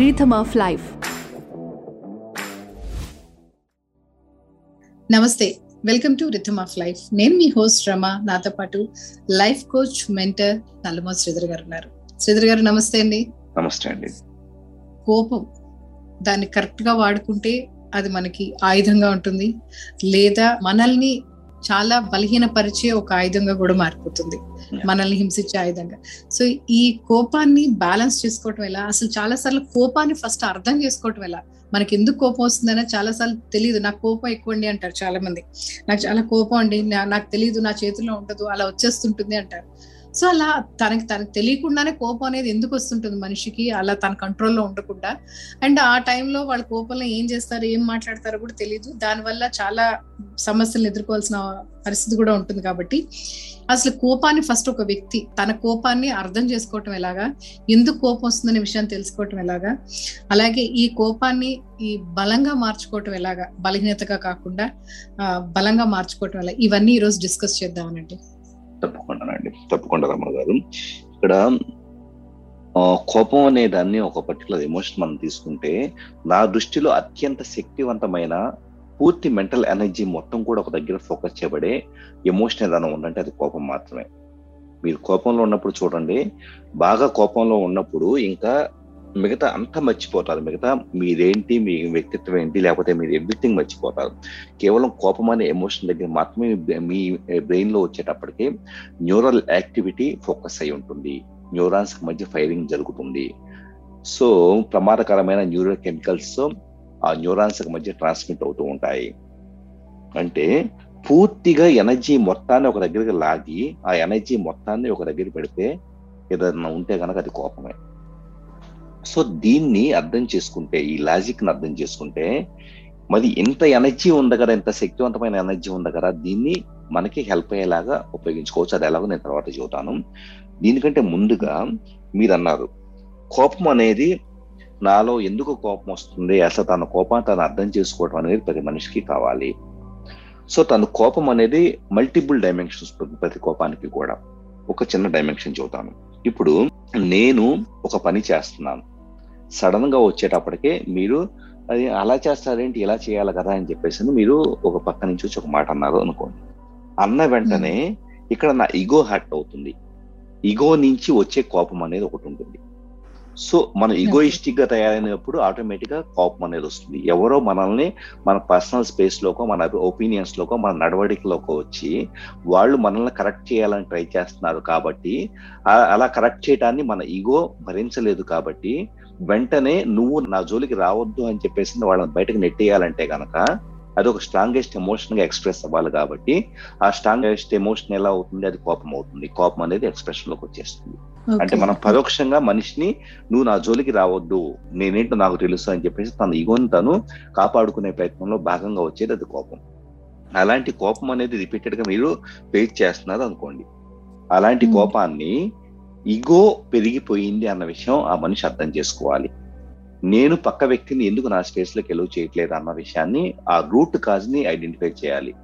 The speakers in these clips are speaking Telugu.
rhythm of life. నమస్తే welcome to rhythm of life నేను మీ హోస్ట్ రమ నాతో పాటు life coach mentor Nallamo Sridhar గారు ఉన్నారు. శ్రీధర్ గారు నమస్తే అండి. నమస్తే అండి. కోపం దాన్ని కరెక్ట్గా వాడుకుంటే అది మనకి ఆయుధంగా ఉంటుంది. లేదా మనల్ని చాలా బలహీనపరిచే ఒక ఆయుధంగా కూడా మారిపోతుంది. మనల్ని హింసించే ఆయుధంగా. సో ఈ కోపాన్ని బ్యాలెన్స్ చేసుకోవటం ఎలా? అసలు చాలా సార్లు కోపాన్ని ఫస్ట్ అర్థం చేసుకోవటం ఎలా? మనకి ఎందుకు కోపం వస్తుందనే చాలా సార్లు తెలియదు నాకు కోపం ఎక్కువ అండి అంటారు చాలా మంది నాకు చాలా కోపం అండి. నా- నాకు తెలియదు నా చేతిలో ఉండదు. అలా వచ్చేస్తుంటుంది అంటారు. సో అలా తనకి తనకు తెలియకుండానే కోపం అనేది ఎందుకు వస్తుంటుంది మనిషికి? అలా తన కంట్రోల్లో ఉండకుండా. అండ్ ఆ టైంలో వాళ్ళ కోపంలో ఏం చేస్తారు ఏం మాట్లాడతారో కూడా తెలియదు దానివల్ల చాలా సమస్యలు ఎదుర్కోవాల్సిన పరిస్థితి కూడా ఉంటుంది కాబట్టి. అసలు కోపాన్ని ఫస్ట్ ఒక వ్యక్తి తన కోపాన్ని అర్థం చేసుకోవటం ఎలాగా? ఎందుకు కోపం వస్తుందనే విషయాన్ని తెలుసుకోవటం ఎలాగా? అలాగే ఈ కోపాన్ని ఈ బలంగా మార్చుకోవటం ఎలాగా? బలహీనతగా కాకుండా బలంగా మార్చుకోవటం ఎలా? ఇవన్నీ ఈరోజు డిస్కస్ చేద్దామనండి. తప్పకుండానండి తప్పకుండా రమణ గారు. ఇక్కడ కోపం అనే దాన్ని ఒక పర్టికులర్ ఎమోషన్ మనం తీసుకుంటే నా దృష్టిలో అత్యంత శక్తివంతమైన పూర్తి మెంటల్ ఎనర్జీ మొత్తం కూడా ఒక దగ్గర ఫోకస్ చేయబడే ఎమోషన్ ఏదైనా ఉందంటే అది కోపం మాత్రమే. మీరు కోపంలో ఉన్నప్పుడు చూడండి బాగా కోపంలో ఉన్నప్పుడు ఇంకా మిగతా అంతా మర్చిపోతారు. మిగతా మీరేంటి మీ వ్యక్తిత్వం ఏంటి లేకపోతే మీరు ఎవ్రీథింగ్ మర్చిపోతారు. కేవలం కోపం అనే ఎమోషన్ దగ్గర మాత్రమే మీ బ్రెయిన్లో వచ్చేటప్పటికి న్యూరల్ యాక్టివిటీ ఫోకస్ అయి ఉంటుంది. న్యూరాన్స్ మధ్య ఫైరింగ్ జరుగుతుంది. సో ప్రమాదకరమైన న్యూరల్ కెమికల్స్ ఆ న్యూరాన్స్ మధ్య ట్రాన్స్మిట్ అవుతూ ఉంటాయి. అంటే పూర్తిగా ఎనర్జీ మొత్తాన్ని ఒక దగ్గరికి లాగి ఆ ఎనర్జీ మొత్తాన్ని ఒక దగ్గర పెడితే ఏదైనా ఉంటే కనుక అది కోపమే. సో దీన్ని అర్థం చేసుకుంటే ఈ లాజిక్ని అర్థం చేసుకుంటే మరి ఇంత ఎనర్జీ ఉంది కదా ఇంత శక్తివంతమైన ఎనర్జీ ఉంది కదా దీన్ని మనకి హెల్ప్ అయ్యేలాగా ఉపయోగించుకోవచ్చు. అది ఎలాగో నేను తర్వాత చెబుతాను. దీనికంటే ముందుగా మీరు అన్నారు కోపం అనేది నాలో ఎందుకు కోపం వస్తుంది? అసలు తన కోపాన్ని తను అర్థం చేసుకోవడం అనేది ప్రతి మనిషికి కావాలి. సో తన కోపం అనేది మల్టిపుల్ డైమెన్షన్స్ ఉంటుంది ప్రతి కోపానికి కూడా. ఒక చిన్న డైమెన్షన్ చెబుతాను. ఇప్పుడు నేను ఒక పని చేస్తున్నాను. సడన్గా వచ్చేటప్పటికే మీరు అది అలా చేస్తారేంటి? ఇలా చేయాలి కదా అని చెప్పేసి మీరు ఒక పక్క నుంచి వచ్చి ఒక మాట అన్నారు అనుకోండి. అన్న వెంటనే ఇక్కడ నా ఇగో హర్ట్ అవుతుంది. ఇగో నుంచి వచ్చే కోపం అనేది ఒకటి ఉంటుంది. సో మనం ఈగోయిస్టిక్గా తయారైనప్పుడు ఆటోమేటిక్గా కోపం అనేది వస్తుంది. ఎవరో మనల్ని మన పర్సనల్ స్పేస్ లోకో మన ఒపీనియన్స్ లోకో మన నడవడికలోకో వచ్చి వాళ్ళు మనల్ని కరెక్ట్ చేయాలని ట్రై చేస్తున్నారు కాబట్టి అలా కరెక్ట్ చేయడాన్ని మన ఈగో భరించలేదు కాబట్టి వెంటనే నువ్వు నా జోలికి రావద్దు అని చెప్పేసి వాళ్ళని బయటకు నెట్టేయాలంటే గనక అది ఒక స్ట్రాంగెస్ట్ ఎమోషన్గా ఎక్స్ప్రెస్ అవ్వాలి కాబట్టి ఆ స్ట్రాంగెస్ట్ ఎమోషన్ ఎలా అవుతుంది? అది కోపం అవుతుంది. కోపం అనేది ఎక్స్ప్రెషన్లోకి వచ్చేస్తుంది. అంటే మనం పరోక్షంగా మనిషిని నువ్వు నా జోలికి రావద్దు నేనేంటో నాకు తెలుసు అని చెప్పేసి తన ఈగోని తను కాపాడుకునే ప్రయత్నంలో భాగంగా వచ్చేది అది కోపం. అలాంటి కోపం అనేది రిపీటెడ్గా మీరు ఫేస్ చేస్తున్నారు అనుకోండి. అలాంటి. కోపాన్ని ఈగో పెరిగిపోయింది అన్న విషయం ఆ మనిషి అర్థం చేసుకోవాలి. నేను పక్క వ్యక్తిని ఎందుకు నా స్పేస్లోకి ఎలవ్ చేయట్లేదు అన్న విషయాన్ని ఆ రూట్ కాజ్ని ఐడెంటిఫై చేయాలి.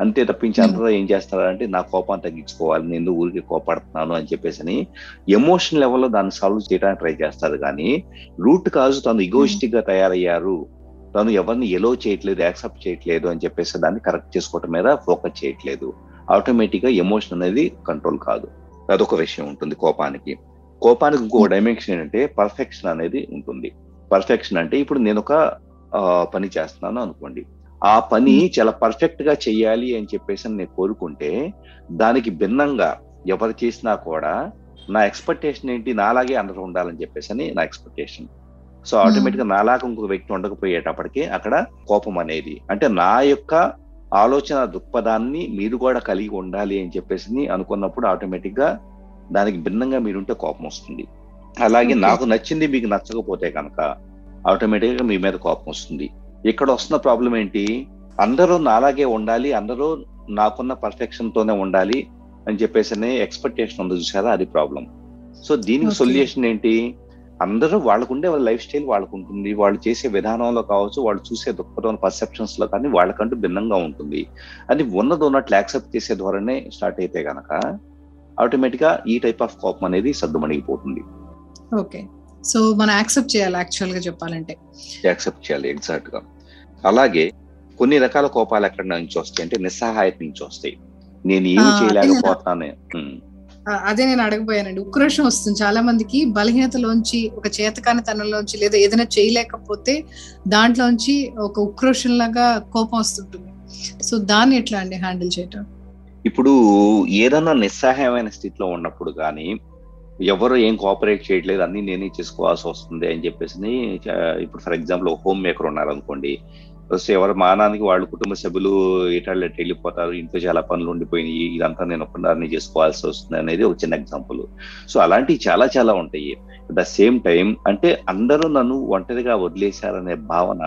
అంతే తప్పించి Hmm. అందరూ ఏం చేస్తారంటే నా కోపాన్ని తగ్గించుకోవాలి నేను ఊరికి కోపడుతున్నాను అని చెప్పేసి ఎమోషన్ లెవెల్లో దాన్ని సాల్వ్ చేయడానికి ట్రై చేస్తారు. కానీ రూట్ కాజు తను ఇగోయిస్టిక్గా తయారయ్యారు. తను ఎవరిని ఎలో చేయట్లేదు యాక్సెప్ట్ చేయట్లేదు అని చెప్పేసి దాన్ని కరెక్ట్ చేసుకోవటం మీద ఫోకస్ చేయట్లేదు. ఆటోమేటిక్గా ఎమోషన్ అనేది కంట్రోల్ కాదు. అదొక విషయం ఉంటుంది కోపానికి. కోపానికి ఇంకో డైమెన్షన్ ఏంటంటే పర్ఫెక్షన్ అనేది ఉంటుంది. పర్ఫెక్షన్ అంటే ఇప్పుడు నేను ఒక పని చేస్తున్నాను అనుకోండి. ఆ పని. చాలా పర్ఫెక్ట్గా చెయ్యాలి అని చెప్పేసి నేను కోరుకుంటే దానికి భిన్నంగా ఎవరు చేసినా కూడా నా ఎక్స్పెక్టేషన్ ఏంటి నాలాగే అందరూ ఉండాలని చెప్పేసి అని నా ఎక్స్పెక్టేషన్ సో ఆటోమేటిక్గా నాలాగా ఇంకొక వ్యక్తి ఉండకపోయేటప్పటికి అక్కడ కోపం అనేది అంటే నా యొక్క ఆలోచన దృక్పథాన్ని మీరు కూడా కలిగి ఉండాలి అని చెప్పేసి అనుకున్నప్పుడు ఆటోమేటిక్గా దానికి భిన్నంగా మీరుంటే కోపం వస్తుంది. అలాగే. నాకు నచ్చింది మీకు నచ్చకపోతే కనుక ఆటోమేటిక్గా మీ మీద కోపం వస్తుంది. ఇక్కడ వస్తున్న ప్రాబ్లం ఏంటి? అందరూ నాలాగే ఉండాలి అందరూ నాకున్న పర్ఫెక్షన్ తోనే ఉండాలి అని చెప్పేసి ఎక్స్పెక్టేషన్ ఉంది చూసారా? అది ప్రాబ్లం సో దీనికి. సొల్యూషన్ ఏంటి? అందరూ వాళ్ళకుండే వాళ్ళ లైఫ్ స్టైల్ వాళ్ళకు ఉంటుంది. వాళ్ళు చేసే విధానంలో కావచ్చు వాళ్ళు చూసే దృక్పథం పర్సెప్షన్స్లో కానీ వాళ్ళకంటూ భిన్నంగా ఉంటుంది. అది ఉన్నది ఉన్నట్లు యాక్సెప్ట్ చేసే ధోరణే స్టార్ట్ అయితే గనక ఆటోమేటిక్గా ఈ టైప్ ఆఫ్ కోపం అనేది సద్దుమణిగిపోతుంది. ఓకే. సో మనం యాక్సెప్ట్ చేయాలి యాక్చువల్గా చెప్పాలంటే. యాక్సెప్ట్ చేయాలి ఎగ్జాక్ట్గా అలాగే కొన్ని రకాల కోపాలు ఎక్కడి నుంచి వస్తాయి అంటే నిస్సహాయత నుంచి వస్తాయి. నేను ఏమి ఉమ్, ఆ, అదే నేను అడగబోయానండి. ఉక్రోషం వస్తుంది. చాలా మందికి బలహీనతలోంచి ఒక చేతకాని తనంలోంచి లేదా ఏదైనా చేయలేకపోతే దాంట్లోంచి ఒక ఉక్రోషం లాగా కోపం వస్తుంటుంది. సో దాన్ని ఎట్లా అండి హ్యాండిల్ చేయటం? ఇప్పుడు ఏదన్నా నిస్సహాయమైన స్థితిలో ఉన్నప్పుడు కానీ ఎవరు ఏం కోఆపరేట్ చేయట్లేదు అన్ని నేనే చేసుకోవాల్సి వస్తుంది అని చెప్పేసి ఇప్పుడు ఫర్ ఎగ్జాంపుల్ హోమ్ మేకర్ ఉన్నారు అనుకోండి ఎవరు ఎవరి మానానికి వాళ్ళ కుటుంబ సభ్యులు ఇటాళ్ళు వెళ్ళిపోతారు ఇంట్లో చాలా పనులు ఉండిపోయినాయి ఇదంతా నేను ఒక్కదాన్ని చేసుకోవాల్సి వస్తుంది అనేది ఒక చిన్న ఎగ్జాంపుల్ సో అలాంటివి చాలా చాలా ఉంటాయి. ద సేమ్ టైం అంటే అందరూ నన్ను ఒంటరిగా వదిలేశారనే భావన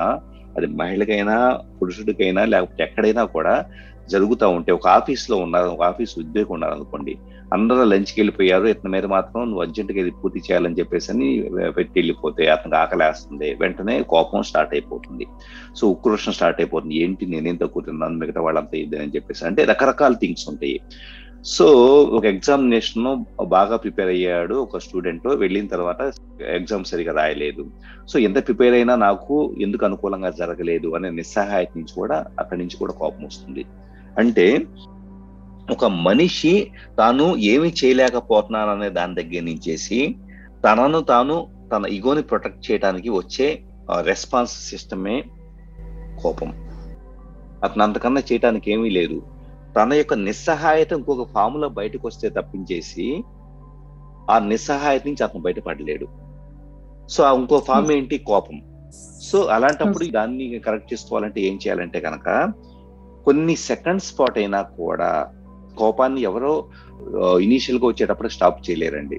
అది మహిళకైనా పురుషుడికైనా లేకపోతే ఎక్కడైనా కూడా జరుగుతూ ఉంటే ఒక ఆఫీస్లో ఉన్నారు ఒక ఆఫీస్ ఉద్యోగం ఉన్నారు అనుకోండి అందరూ లంచ్కి వెళ్ళిపోయారు ఇతని మీద మాత్రం నువ్వు అర్జెంటుగా ఇది పూర్తి చేయాలని చెప్పేసి అని పెట్టి వెళ్ళిపోతే అతనికి ఆకలేస్తుంది వెంటనే కోపం స్టార్ట్ అయిపోతుంది. సో ఉక్రోషం స్టార్ట్ అయిపోతుంది ఏంటి నేనేం తక్కువ తిన్నాను మిగతా వాళ్ళంతా ఇది అని చెప్పేసి అంటే రకరకాల థింగ్స్ ఉంటాయి. సో ఒక ఎగ్జామినేషన్ బాగా ప్రిపేర్ అయ్యాడు ఒక స్టూడెంట్ వెళ్ళిన తర్వాత ఎగ్జామ్ సరిగా రాయలేదు. సో ఎంత ప్రిపేర్ అయినా నాకు ఎందుకు అనుకూలంగా జరగలేదు అనే నిస్సహాయత నుంచి కూడా అక్కడి నుంచి కూడా కోపం వస్తుంది. అంటే ఒక మనిషి తాను ఏమి చేయలేకపోతున్నాననే దాని దగ్గర నుంచేసి తనను తాను తన ఇగోని ప్రొటెక్ట్ చేయడానికి వచ్చే రెస్పాన్స్ సిస్టమే కోపం. అతను అంతకన్నా చేయటానికి ఏమీ లేదు. తన యొక్క నిస్సహాయత ఇంకొక ఫాములో బయటకు వస్తే తప్పించేసి ఆ నిస్సహాయత నుంచి అతను బయటపడలేడు. సో ఆ ఇంకో ఫామ్ ఏంటి? కోపం. సో అలాంటప్పుడు దాన్ని కరెక్ట్ చేసుకోవాలంటే ఏం చేయాలంటే కనుక కొన్ని సెకండ్స్ పాటు అయినా కూడా కోపాన్ని ఎవరో ఇనీషియల్గా వచ్చేటప్పుడు స్టాప్ చేయలేరండి.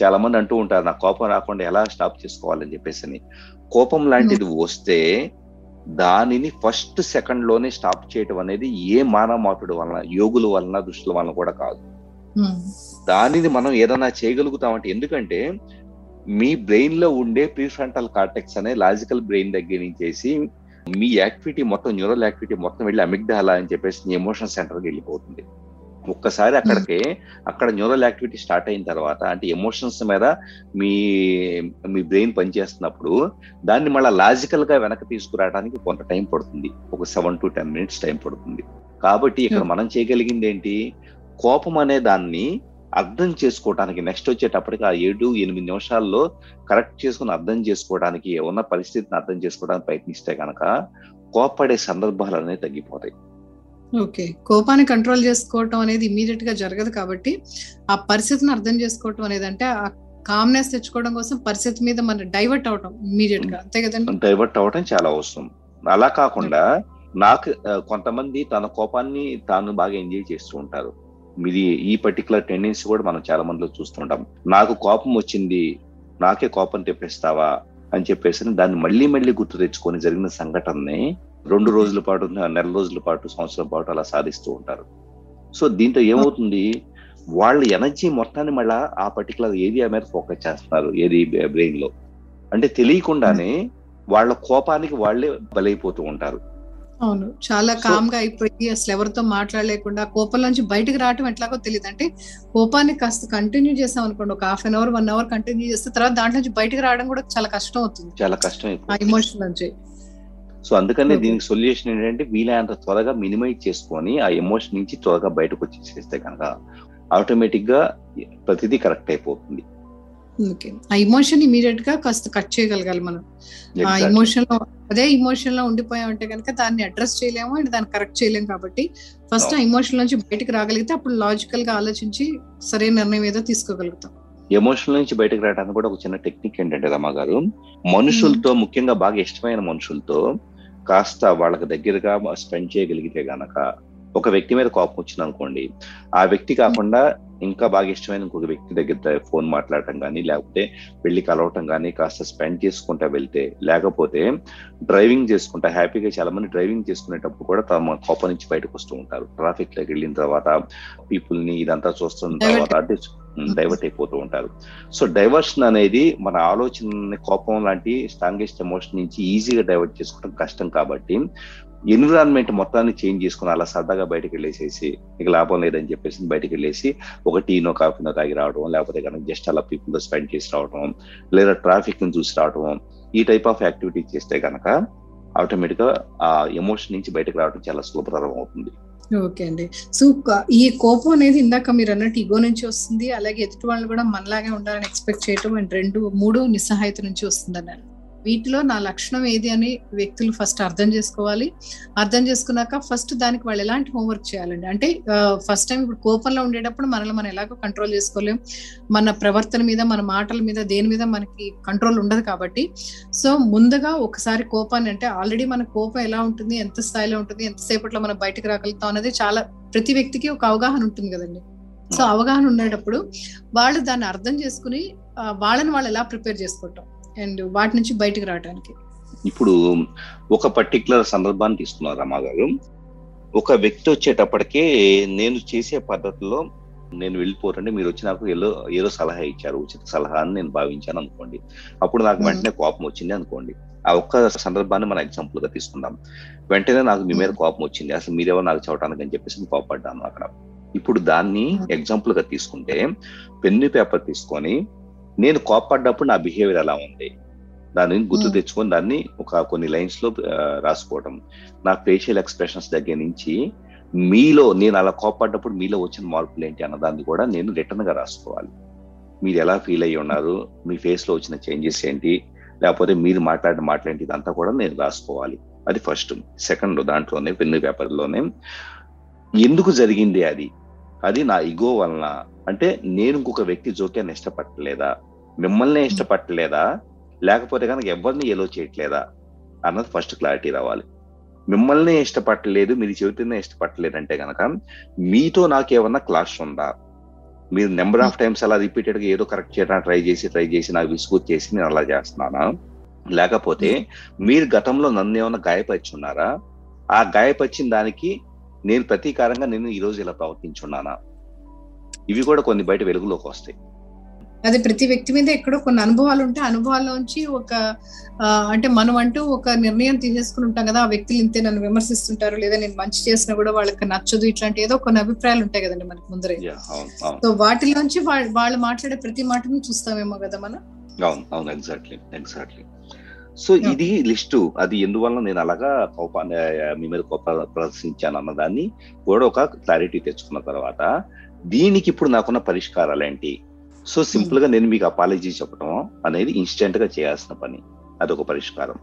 చాలా మంది అంటూ ఉంటారు నా కోపం రాకుండా ఎలా స్టాప్ చేసుకోవాలని చెప్పేసి అని. కోపం లాంటిది వస్తే దానిని ఫస్ట్ సెకండ్లోనే స్టాప్ చేయటం అనేది ఏ మానవ మాటుడు వలన యోగుల వలన దృష్టిల వలన కూడా కాదు. దానిని మనం ఏదైనా చేయగలుగుతామంటే ఎందుకంటే మీ బ్రెయిన్లో ఉండే ప్రీఫ్రంటల్ కార్టెక్స్ అనే లాజికల్ బ్రెయిన్ దగ్గర నుంచేసి మీ యాక్టివిటీ మొత్తం న్యూరల్ యాక్టివిటీ మొత్తం వెళ్ళి అమిగ్డాలా అని చెప్పేసి ఎమోషన్ సెంటర్కి వెళ్ళిపోతుంది. ఒక్కసారి అక్కడికి అక్కడ న్యూరల్ యాక్టివిటీ స్టార్ట్ అయిన తర్వాత అంటే ఎమోషన్స్ మీద మీ మీ బ్రెయిన్ పనిచేస్తున్నప్పుడు దాన్ని మళ్ళీ లాజికల్గా వెనక్కి తీసుకురావడానికి కొంత టైం పడుతుంది. ఒక seven to ten minutes time పడుతుంది. కాబట్టి ఇక్కడ మనం చేయగలిగింది ఏంటి కోపం అనే దాన్ని అర్థం చేసుకోవడానికి నెక్స్ట్ వచ్చేటప్పటికి ఆ ఏడు ఎనిమిది నిమిషాల్లో కరెక్ట్ చేసుకుని అర్థం చేసుకోవడానికి ఉన్న పరిస్థితిని అర్థం చేసుకోవడానికి ప్రయత్నిస్తే కనుక కోపపడే సందర్భాలు అనేవి తగ్గిపోతాయి. ఓకే. కోపాన్ని కంట్రోల్ చేసుకోవటం అనేది ఇమీడియట్గా జరగదు కాబట్టి ఆ పరిస్థితిని అర్థం చేసుకోవటం అనేది అంటే ఆ కామ్నెస్ తెచ్చుకోవడం కోసం పరిస్థితి మీద మనం డైవర్ట్ అవటం ఇమీడియట్గా. అంతే కదండి? డైవర్ట్ అవడం చాలా అవసరం. అలా కాకుండా నాకు కొంతమంది తన కోపాన్ని తాను బాగా ఎంజాయ్ చేస్తూ ఉంటారు. ఇది ఈ పర్టికులర్ టెండెన్సీ కూడా మనం చాలా మందిలో చూస్తుంటాం. నాకు కోపం వచ్చింది నాకే కోపం తెప్పిస్తావా అని చెప్పేసి దాన్ని మళ్ళీ మళ్ళీ గుర్తు తెచ్చుకొని జరిగిన సంఘటనని రెండు రోజుల పాటు నెల రోజుల పాటు సంవత్సరం పాటు అలా సాధిస్తూ ఉంటారు. సో దీంతో ఏమవుతుంది? వాళ్ళ ఎనర్జీ మొత్తాన్ని మళ్ళా ఆ పర్టికులర్ ఏరియా మీద ఫోకస్ చేస్తున్నారు ఏది బ్రెయిన్లో. అంటే తెలియకుండానే వాళ్ళ కోపానికి వాళ్ళే బలైపోతూ ఉంటారు. అవును. చాలా కామ్గా అయిపోయి అసలు ఎవరితో మాట్లాడలేకుండా కోపం నుంచి బయటకు రావటం ఎట్లాగో తెలియదు అంటే కోపాన్ని కాస్త కంటిన్యూ చేసాం అనుకోండి ఒక half an hour one hour continue చేస్తే తర్వాత దాంట్లో నుంచి బయటకు రావడం కూడా చాలా కష్టం అవుతుంది. చాలా కష్టం ఆ ఎమోషన్ నుంచి. సో అందుకనే దీనికి సొల్యూషన్ ఏంటంటే వీలైనంత త్వరగా మినిమైజ్ చేసుకొని ఆ ఎమోషన్ నుంచి త్వరగా బయటకు వచ్చేసేస్తే కనుక ఆటోమేటిక్గా ప్రతిదీ కరెక్ట్ అయిపోతుంది. ఓకే. ఆ ఇమోషన్ ఇమీడియట్గా కాస్త కట్ చేయగలగాలి మనం. ఆ ఇమోషన్లో అదే ఇమోషన్లో ఉండిపోయామంటే కనుక దాన్ని అడ్రస్ చేయలేము అండ్ దాన్ని కరెక్ట్ చేయలేము కాబట్టి ఫస్ట్ ఆ ఇమోషన్ నుంచి బయటకు రాగలిగితే అప్పుడు లాజికల్గా ఆలోచించి సరైన నిర్ణయం ఏదో తీసుకోగలుగుతాం. ఎమోషన్ నుంచి బయటకు రావడానికి కూడా ఒక చిన్న టెక్నిక్ ఏంటంటే రమా గారు మనుషులతో ముఖ్యంగా బాగా ఇష్టమైన మనుషులతో కాస్త వాళ్ళకి దగ్గరగా స్పెండ్ చేయగలిగితే గనక ఒక వ్యక్తి మీద కోపం వచ్చింది అనుకోండి ఆ వ్యక్తి కాకుండా ఇంకా బాగా ఇష్టమైన ఇంకొక వ్యక్తి దగ్గర ఫోన్ మాట్లాడటం కానీ లేకపోతే వెళ్ళి కలవటం కానీ కాస్త స్పెండ్ చేసుకుంటా వెళ్తే లేకపోతే డ్రైవింగ్ చేసుకుంటా హ్యాపీగా చాలా మంది డ్రైవింగ్ చేసుకునేటప్పుడు కూడా తమ కోపం నుంచి బయటకు వస్తూ ఉంటారు. ట్రాఫిక్లోకి వెళ్ళిన తర్వాత పీపుల్ని ఇదంతా చూస్తున్న తర్వాత అంటే డైవర్ట్ అయిపోతూ ఉంటారు. సో డైవర్షన్ అనేది మన ఆలోచన కోపం లాంటి స్ట్రాంగెస్ట్ ఎమోషన్ నుంచి ఈజీగా డైవర్ట్ చేసుకోవడం కష్టం కాబట్టి ఎన్విరాన్మెంట్ మొత్తాన్ని చేంజ్ చేసుకుని అలా సరదాగా బయటకు వెళ్ళేసేసి ఇక లాభం లేదని చెప్పేసి బయటకు వెళ్ళేసి ఒక టీనో కాఫీనో తాగి రావడం లేకపోతే కనుక జస్ట్ అలా పీపుల్ స్పెండ్ చేసి రావడం లేదా ట్రాఫిక్ని చూసి రావడం ఈ టైప్ ఆఫ్ యాక్టివిటీ చేస్తే కనుక ఆటోమేటిక్గా ఆ ఎమోషన్ నుంచి బయటకు రావడం చాలా సులభతరం అవుతుంది. ఓకే అండి. సో ఈ కోపం అనేది ఇందాక మీరు అన్నట్టు ఇగో నుంచి వస్తుంది అలాగే ఎదుటి వాళ్ళు కూడా మనలాగే ఉండాలని ఎక్స్పెక్ట్ చేయటం అండ్ రెండు మూడు నిస్సహాయత నుంచి వస్తుంది అన్నారు వీటిలో నా లక్షణం ఏది అని వ్యక్తులు ఫస్ట్ అర్థం చేసుకోవాలి. అర్థం చేసుకున్నాక ఫస్ట్ దానికి వాళ్ళు ఎలాంటి హోంవర్క్ చేయాలండి? అంటే ఫస్ట్ టైం ఇప్పుడు కోపంలో ఉండేటప్పుడు మనల్ని మనం ఎలాగో కంట్రోల్ చేసుకోలేం. మన ప్రవర్తన మీద మన మాటల మీద దేని మీద మనకి కంట్రోల్ ఉండదు కాబట్టి. సో ముందుగా ఒకసారి కోపాన్ని అంటే ఆల్రెడీ మన కోపం ఎలా ఉంటుంది ఎంత స్థాయిలో ఉంటుంది ఎంతసేపట్లో మనం బయటకు రాగలుగుతాం అనేది చాలా ప్రతి వ్యక్తికి ఒక అవగాహన ఉంటుంది కదండి. సో అవగాహన ఉండేటప్పుడు వాళ్ళు దాన్ని అర్థం చేసుకుని వాళ్ళని వాళ్ళు ఎలా ప్రిపేర్ చేసుకుంటాం అండ్ వాటి నుంచి బయటకు రావడానికి ఇప్పుడు ఒక పర్టికులర్ సందర్భాన్ని తీసుకున్నారు రమా గారు. ఒక వ్యక్తి వచ్చేటప్పటికే నేను చేసే పద్ధతిలో నేను వెళ్ళిపోతుంటే మీరు వచ్చి నాకు ఏదో ఏదో సలహా ఇచ్చారు ఉచిత సలహా అని నేను భావించాను అనుకోండి. అప్పుడు నాకు వెంటనే కోపం వచ్చింది అనుకోండి. ఆ ఒక్క సందర్భాన్ని మనం ఎగ్జాంపుల్గా తీసుకుందాం. వెంటనే నాకు మీ మీద కోపం వచ్చింది. అసలు మీరెవరు నాకు చెప్పడానికి అని చెప్పేసి కోపడ్డాను అక్కడ. ఇప్పుడు దాన్ని ఎగ్జాంపుల్గా తీసుకుంటే పెన్ను పేపర్ తీసుకొని నేను కోపడ్డప్పుడు నా బిహేవియర్ ఎలా ఉంది? దాన్ని గుర్తు తెచ్చుకొని దాన్ని ఒక కొన్ని లైన్స్లో రాసుకోవడం నా ఫేషియల్ ఎక్స్ప్రెషన్స్ దగ్గర నుంచి మీలో నేను అలా కోపడ్డప్పుడు మీలో వచ్చిన మార్పులు ఏంటి అన్న దాన్ని కూడా నేను రిటర్న్గా రాసుకోవాలి. మీరు ఎలా ఫీల్ అయ్యి ఉన్నారు? మీ ఫేస్లో వచ్చిన చేంజెస్ ఏంటి? లేకపోతే మీరు మాట్లాడిన మాట్లాడేది ఇదంతా కూడా నేను రాసుకోవాలి. అది ఫస్ట్ సెకండ్ దాంట్లోనే పెన్ను పేపర్లోనే ఎందుకు జరిగింది అది? అది నా ఇగో వలన. అంటే నేను ఇంకొక వ్యక్తి జోక్యాన్ని ఇష్టపడలేదా మిమ్మల్ని ఇష్టపడలేదా లేకపోతే కనుక ఎవరిని ఎలో చేయట్లేదా? అన్నది ఫస్ట్ క్లారిటీ రావాలి. మిమ్మల్ని ఇష్టపడలేదు మీరు చెబుతున్న ఇష్టపడలేదు అంటే కనుక మీతో నాకు ఏమన్నా క్లాష్ ఉందా? మీరు నెంబర్ ఆఫ్ టైమ్స్ అలా రిపీటెడ్గా ఏదో కరెక్ట్ చేయడానికి ట్రై చేసి ట్రై చేసి నాకు విసుగు చేసి నేను అలా చేస్తున్నానా? లేకపోతే మీరు గతంలో నన్ను ఏమైనా గాయపరిచి ఉన్నారా? ఆ గాయపరిచిన దానికి నేను ప్రతీకారంగా నేను ఈ రోజు ఇలా ప్రవర్తించున్నానా? ఇవి కూడా కొన్ని బయట వెలుగులోకి వస్తాయి. అది ప్రతి వ్యక్తి మీద ఎక్కడో కొన్ని అనుభవాలు ఉంటే అనుభవాల్లోంచి ఒక అంటే మనం అంటూ ఒక నిర్ణయం తీసేసుకుని ఉంటాం కదా ఆ వ్యక్తులు ఇంతే నన్ను విమర్శిస్తుంటారు లేదా నేను మంచి చేసినా కూడా వాళ్ళకి నచ్చదు ఇట్లాంటి ఏదో కొన్ని అభిప్రాయాలు ఉంటాయి కదండి మనకి ముందరే. సో వాటిలోంచి వాళ్ళు మాట్లాడే ప్రతి మాటని చూస్తామేమో కదా మనం? అవును అవును ఎగ్జాక్ట్లీ ఎగ్జాక్ట్లీ. సో ఇది లిస్టు. అది ఎందువల్ల నేను అలాగా కోపాన్ని మీ మీద కోప ప్రదర్శించాను అన్నదాన్ని కూడా ఒక క్లారిటీ తెచ్చుకున్న తర్వాత దీనికి ఇప్పుడు నాకున్న పరిష్కారాలు ఏంటి సో సింపుల్గా నేను మీకు అపాలజీ చెప్పడం అనేది ఇన్స్టెంట్గా చేయాల్సిన పని. అదొక పరిష్కారం.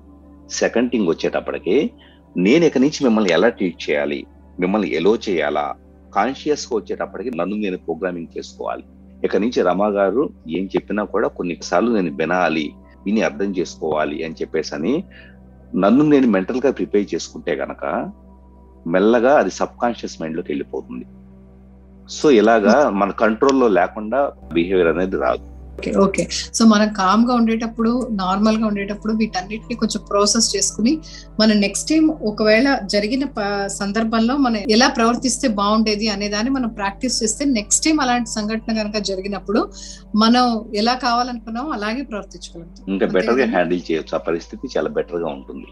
సెకండ్ థింగ్ వచ్చేటప్పటికి నేను ఇక నుంచి మిమ్మల్ని ఎలా ట్రీట్ చేయాలి? మిమ్మల్ని ఎలో చేయాలా? కాన్షియస్గా వచ్చేటప్పటికి నన్ను నేను ప్రోగ్రామింగ్ చేసుకోవాలి. ఇక నుంచి రమా గారు ఏం చెప్పినా కూడా కొన్నిసార్లు నేను వినాలి. విని అర్థం చేసుకోవాలి అని చెప్పేసి అని నన్ను నేను మెంటల్గా ప్రిపేర్ చేసుకుంటే గనక మెల్లగా అది సబ్ కాన్షియస్ మైండ్లోకి వెళ్ళిపోతుంది. సో ఇలాగా మన కంట్రోల్లో లేకుండా బిహేవియర్ అనేది రాదు. ఓకే ఓకే సో మనం కామ్గా ఉండేటప్పుడు నార్మల్గా ఉండేటప్పుడు వీటన్నిటిని కొంచెం ప్రాసెస్ చేసుకుని మనం నెక్స్ట్ టైం ఒకవేళ జరిగిన సందర్భంలో మనం ఎలా ప్రవర్తిస్తే బాగుండేది అనే దాన్ని మనం ప్రాక్టీస్ చేస్తే నెక్స్ట్ టైం అలాంటి సంఘటన కనుక జరిగినప్పుడు మనం ఎలా కావాలనుకున్నామో అలాగే ప్రవర్తించగలుగుతాం ఇంకా బెటర్గా హ్యాండిల్ చేయొచ్చు. ఆ పరిస్థితి చాలా బెటర్గా ఉంటుంది.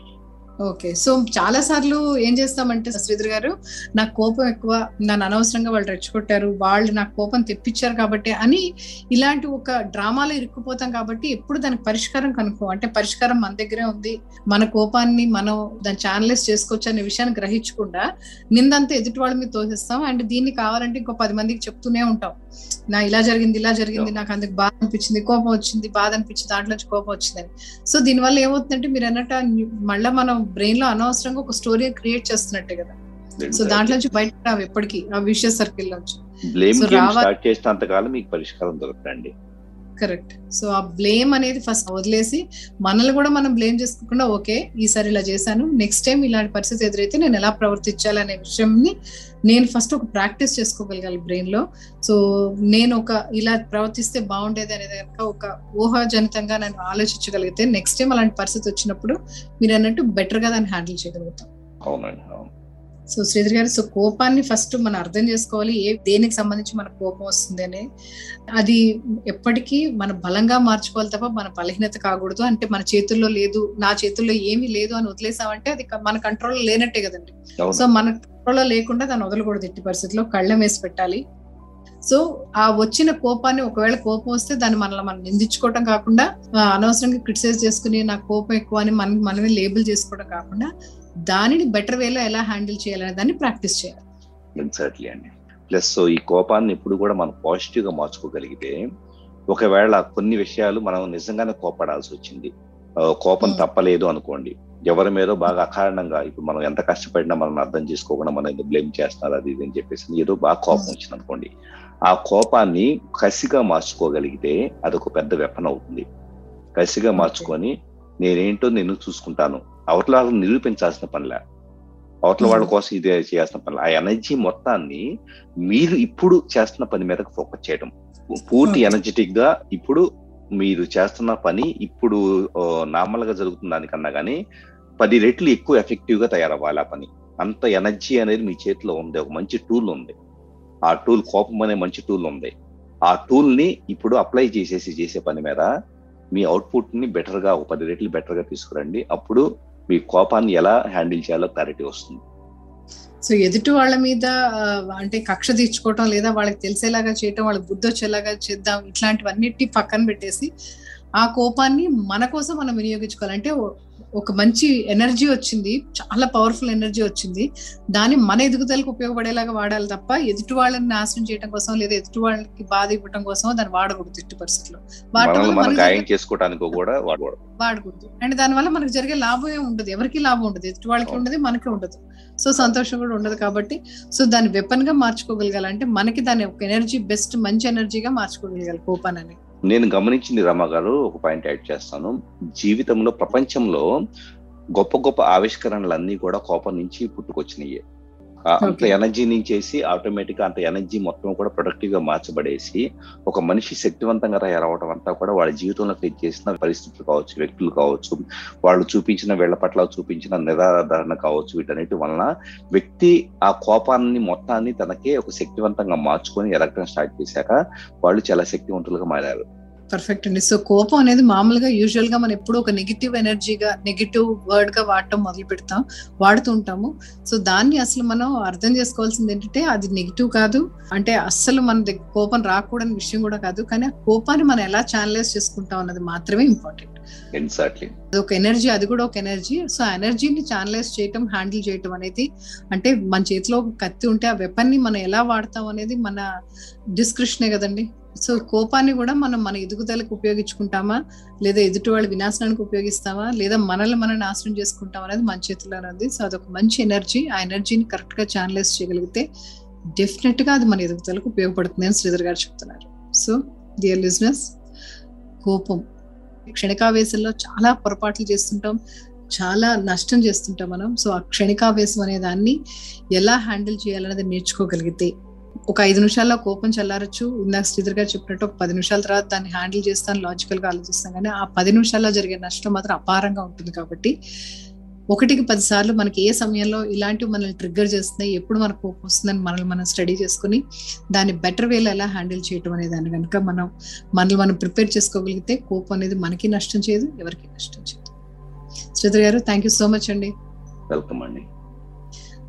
ఓకే. సో చాలా సార్లు ఏం చేస్తామంటే శ్రీధర్ గారు నాకు కోపం ఎక్కువ నన్ను అనవసరంగా వాళ్ళు రెచ్చగొట్టారు వాళ్ళు నాకు కోపం తెప్పించారు కాబట్టి అని ఇలాంటి ఒక డ్రామాలో ఇరుక్కుపోతాం కాబట్టి ఎప్పుడు దానికి పరిష్కారం కనుక్కో అంటే పరిష్కారం మన దగ్గరే ఉంది మన కోపాన్ని మనం దాన్ని ఛానలైజ్ చేసుకోవచ్చు అనే విషయాన్ని గ్రహించకుండా నిందంతా ఎదుటి వాళ్ళ మీద తోసేస్తాం. అండ్ దీన్ని కావాలంటే ఇంకో పది మందికి చెప్తూనే ఉంటాం. నా ఇలా జరిగింది ఇలా జరిగింది నాకు అందుకు బాధ అనిపించింది కోపం వచ్చింది బాధ అనిపించింది దాంట్లోంచి కోపం వచ్చిందని. సో దీనివల్ల ఏమవుతుందంటే మీరు అన్నట్టు మళ్ళీ మనం బ్రెయిన్లో అనవసరంగా ఒక స్టోరీ క్రియేట్ చేస్తున్నట్టే కదా. సో దాంట్లోంచి బయట రావు ఎప్పటికీ ఆ విషయ సర్కిల్ నుంచి. బ్లేమ్ గేమ్ స్టార్ట్ చేసినంత కాలం మీకు పరిష్కారం దొరకదండి కరెక్ట్. సో ఆ బ్లేమ్ అనేది ఫస్ట్ వదిలేసి మనల్ని కూడా మనం బ్లేమ్ చేసుకోకుండా ఓకే ఈసారి ఇలా చేశాను నెక్స్ట్ టైం ఇలాంటి పరిస్థితి ఎదురైతే నేను ఎలా ప్రవర్తించాలనే విషయంని నేను ఫస్ట్ ఒక ప్రాక్టీస్ చేసుకోగలగాలి బ్రెయిన్లో సో నేను ఒక ఇలా ప్రవర్తిస్తే బాగుండేది అనేది కనుక ఒక ఊహాజనితంగా నేను ఆలోచించగలిగితే నెక్స్ట్ టైం అలాంటి పరిస్థితి వచ్చినప్పుడు మీరు అన్నట్టు బెటర్గా దాన్ని హ్యాండిల్ చేయగలుగుతాం. అవునండి అవును. సో శ్రీధర్ గారు సో కోపాన్ని ఫస్ట్ మనం అర్థం చేసుకోవాలి ఏ దేనికి సంబంధించి మన కోపం వస్తుంది అని. అది ఎప్పటికీ మన బలంగా మార్చుకోవాలి తప్ప మన బలహీనత కాకూడదు. అంటే మన చేతుల్లో లేదు నా చేతుల్లో ఏమీ లేదు అని వదిలేసామంటే అది మన కంట్రోల్ లేనట్టే కదండి. సో మన కంట్రోల్లో లేకుండా దాన్ని వదలకూడదు ఎట్టి పరిస్థితిలో కళ్ళం వేసి పెట్టాలి. సో ఆ వచ్చిన కోపాన్ని ఒకవేళ కోపం వస్తే దాన్ని మనల్ని మనం నిందించుకోవటం కాకుండా అనవసరంగా క్రిటిసైజ్ చేసుకుని నాకు కోపం ఎక్కువ అని మనం మనమే లేబుల్ చేసుకోవడం కాకుండా దానిని బెటర్ వేలో ఎలా హ్యాండిల్ చేయాలనే దాన్ని ప్రాక్టీస్ చేయాలి. ఎగ్జాక్ట్లీ అండి. ప్లస్ ఈ కోపాన్ని ఇప్పుడు కూడా మనం పాజిటివ్గా మార్చుకోగలిగితే ఒకవేళ కొన్ని విషయాలు మనం నిజంగానే కోపడాల్సి వచ్చింది. కోపం తప్పలేదు అనుకోండి. ఎవరి మీద బాగా అకారణంగా ఇప్పుడు మనం ఎంత కష్టపడినా మనం అర్థం చేసుకోకుండా మనం ఏదో బ్లేమ్ చేస్తున్నారు అది ఇది అని చెప్పేసి ఏదో బాగా కోపం వచ్చింది అనుకోండి ఆ కోపాన్ని కసిగా మార్చుకోగలిగితే అదొక పెద్ద వెపన్ అవుతుంది. కసిగా మార్చుకొని నేనేంటో నేను చూసుకుంటాను. అవతల వాళ్ళని నిరూపించాల్సిన పనిలే. అవతల వాళ్ళ కోసం ఇది చేయాల్సిన పని ఆ ఎనర్జీ మొత్తాన్ని మీరు ఇప్పుడు చేస్తున్న పని మీదకి ఫోకస్ చేయడం పూర్తి ఎనర్జెటిక్గా ఇప్పుడు మీరు చేస్తున్న పని ఇప్పుడు నార్మల్గా జరుగుతున్న దానికన్నా కానీ పది రెట్లు ఎక్కువ ఎఫెక్టివ్గా తయారవ్వాలి ఆ పని. అంత ఎనర్జీ అనేది మీ చేతిలో ఉంది. ఒక మంచి టూల్ ఉంది. ఆ టూల్ కోపం అనే మంచి టూల్ ఉంది. ఆ టూల్ని ఇప్పుడు అప్లై చేసేసి చేసే పని మీద మీ అవుట్పుట్ని బెటర్గా ఒక పది రెట్లు బెటర్గా తీసుకురండి. అప్పుడు మీ కోపాన్ని ఎలా హ్యాండిల్ చేయాలో క్లారిటీ వస్తుంది. సో ఎదుటి వాళ్ళ మీద అంటే కక్ష తీర్చుకోవటం లేదా వాళ్ళకి తెలిసేలాగా చేయటం వాళ్ళకి బుద్ధి వచ్చేలాగా చేద్దాం ఇట్లాంటివన్నిటి పక్కన పెట్టేసి ఆ కోపాన్ని మన కోసం మనం వినియోగించుకోవాలంటే ఒక మంచి ఎనర్జీ వచ్చింది చాలా పవర్ఫుల్ ఎనర్జీ వచ్చింది. దాన్ని మన ఎదుగుదలకు ఉపయోగపడేలాగా వాడాలి తప్ప ఎదుటి వాళ్ళని నాశనం చేయడం కోసం లేదా ఎదుటి వాళ్ళకి బాధ ఇవ్వడం కోసం దాన్ని వాడకూడదు ఎట్టి పరిస్థితుల్లో. వాడకూడదు. అండ్ దానివల్ల మనకు జరిగే లాభం ఏమి ఉండదు. ఎవరికి లాభం ఉండదు. ఎదుటి వాళ్ళకి ఉండదు మనకి ఉండదు. సో సంతోషం కూడా ఉండదు కాబట్టి సో దాన్ని వెపన్గా మార్చుకోగలగాలి అంటే మనకి దాన్ని ఒక ఎనర్జీ బెస్ట్ మంచి ఎనర్జీగా మార్చుకోగలగాలి కోపాన్ అని నేను గమనించింది రమ గారు ఒక పాయింట్ యాడ్ చేస్తాను. జీవితంలో ప్రపంచంలో గొప్ప గొప్ప ఆవిష్కరణలన్నీ కూడా కోపం నుంచి పుట్టుకొచ్చినాయి అంత ఎనర్జీ నుంచేసి ఆటోమేటిక్ అంత ఎనర్జీ మొత్తం కూడా ప్రొడక్టివ్గా మార్చబడేసి ఒక మనిషి శక్తివంతంగా తయారవడం అంతా కూడా వాళ్ళ జీవితంలో ఫేస్ చేసిన పరిస్థితులు కావచ్చు వ్యక్తులు కావచ్చు వాళ్ళు చూపించిన వీళ్ళ పట్ల చూపించిన నిరాధారణ కావచ్చు వీటన్నిటి వలన వ్యక్తి ఆ కోపాన్ని మొత్తాన్ని తనకే ఒక శక్తివంతంగా మార్చుకొని ఎరగడం స్టార్ట్ చేశాక వాళ్ళు చాలా శక్తివంతులుగా మారారు. పర్ఫెక్ట్ అండి. సో కోపం అనేది మామూలుగా యూజువల్గా మనం ఎప్పుడు ఒక నెగిటివ్ ఎనర్జీగా నెగిటివ్ వర్డ్గా వాడటం మొదలు పెడతాం వాడుతూ ఉంటాము. సో దాన్ని అసలు మనం అర్థం చేసుకోవాల్సింది ఏంటంటే అది నెగిటివ్ కాదు. అంటే అస్సలు మన కోపం రాకూడని విషయం కూడా కాదు. కానీ ఆ కోపాన్ని మనం ఎలా ఛానలైజ్ చేసుకుంటాం అన్నది మాత్రమే ఇంపార్టెంట్ ఎగ్జాక్ట్లీ ఒక ఎనర్జీ అది కూడా ఒక ఎనర్జీ సో ఆ ఎనర్జీని ఛానలైజ్ చేయటం హ్యాండిల్ చేయటం అనేది అంటే మన చేతిలో ఒక కత్తి ఉంటే ఆ వెపన్ని మనం ఎలా వాడతాం అనేది మన డిస్క్రిప్షనే కదండి. సో కోపాన్ని కూడా మనం మన ఎదుగుదలకు ఉపయోగించుకుంటామా? లేదా ఎదుటి వాళ్ళ వినాశనానికి ఉపయోగిస్తామా? లేదా మనల్ని మనం నాశనం చేసుకుంటాం అనేది మన చేతిలోనే ఉంది సో అదొక మంచి ఎనర్జీ ఆ ఎనర్జీని కరెక్ట్గా ఛానలైజ్ చేయగలిగితే డెఫినెట్గా అది మన ఎదుగుదలకు ఉపయోగపడుతుంది అని శ్రీధర్ గారు చెప్తున్నారు. సో డియర్ లిజినెస్ కోపం. క్షణికావేశంలో చాలా పొరపాట్లు చేస్తుంటాం చాలా నష్టం చేస్తుంటాం మనం. సో ఆ క్షణికావేశం అనే దాన్ని ఎలా హ్యాండిల్ చేయాలనేది నేర్చుకోగలిగితే. ఒక ఐదు నిమిషాల్లో కోపం చల్లారచ్చు. ఇందాక శ్రీధర్ గారు చెప్పినట్టు ఒక పది నిమిషాల తర్వాత దాన్ని హ్యాండిల్ చేస్తాను లాజికల్గా ఆలోచిస్తాను. కానీ ఆ పది నిమిషాల్లో జరిగే నష్టం మాత్రం అపారంగా ఉంటుంది కాబట్టి ఒకటికి పది సార్లు మనకి ఏ సమయంలో ఇలాంటివి మనల్ని ట్రిగ్గర్ చేస్తున్నాయి ఎప్పుడు మనకు కోపం వస్తుందని మనల్ని మనం స్టడీ చేసుకుని దాన్ని బెటర్ వేలో ఎలా హ్యాండిల్ చేయటం అనే దాన్ని కనుక మనం మనల్ని మనం ప్రిపేర్ చేసుకోగలిగితే కోపం అనేది మనకి నష్టం చేయదు ఎవరికి నష్టం చేయదు. శ్రీధర్ గారు థ్యాంక్ యూ సో మచ్ అండి. వెల్కమ్ అండి.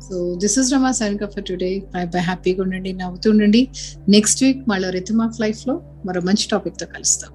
So this is Rama sign for today bye bye హ్యాపీగా ఉండండి నవ్వుతూ ఉండండి. నెక్స్ట్ వీక్ మళ్ళీ రిథమ్ ఆఫ్ లైఫ్లో మరో మంచి టాపిక్తో కలుస్తాం.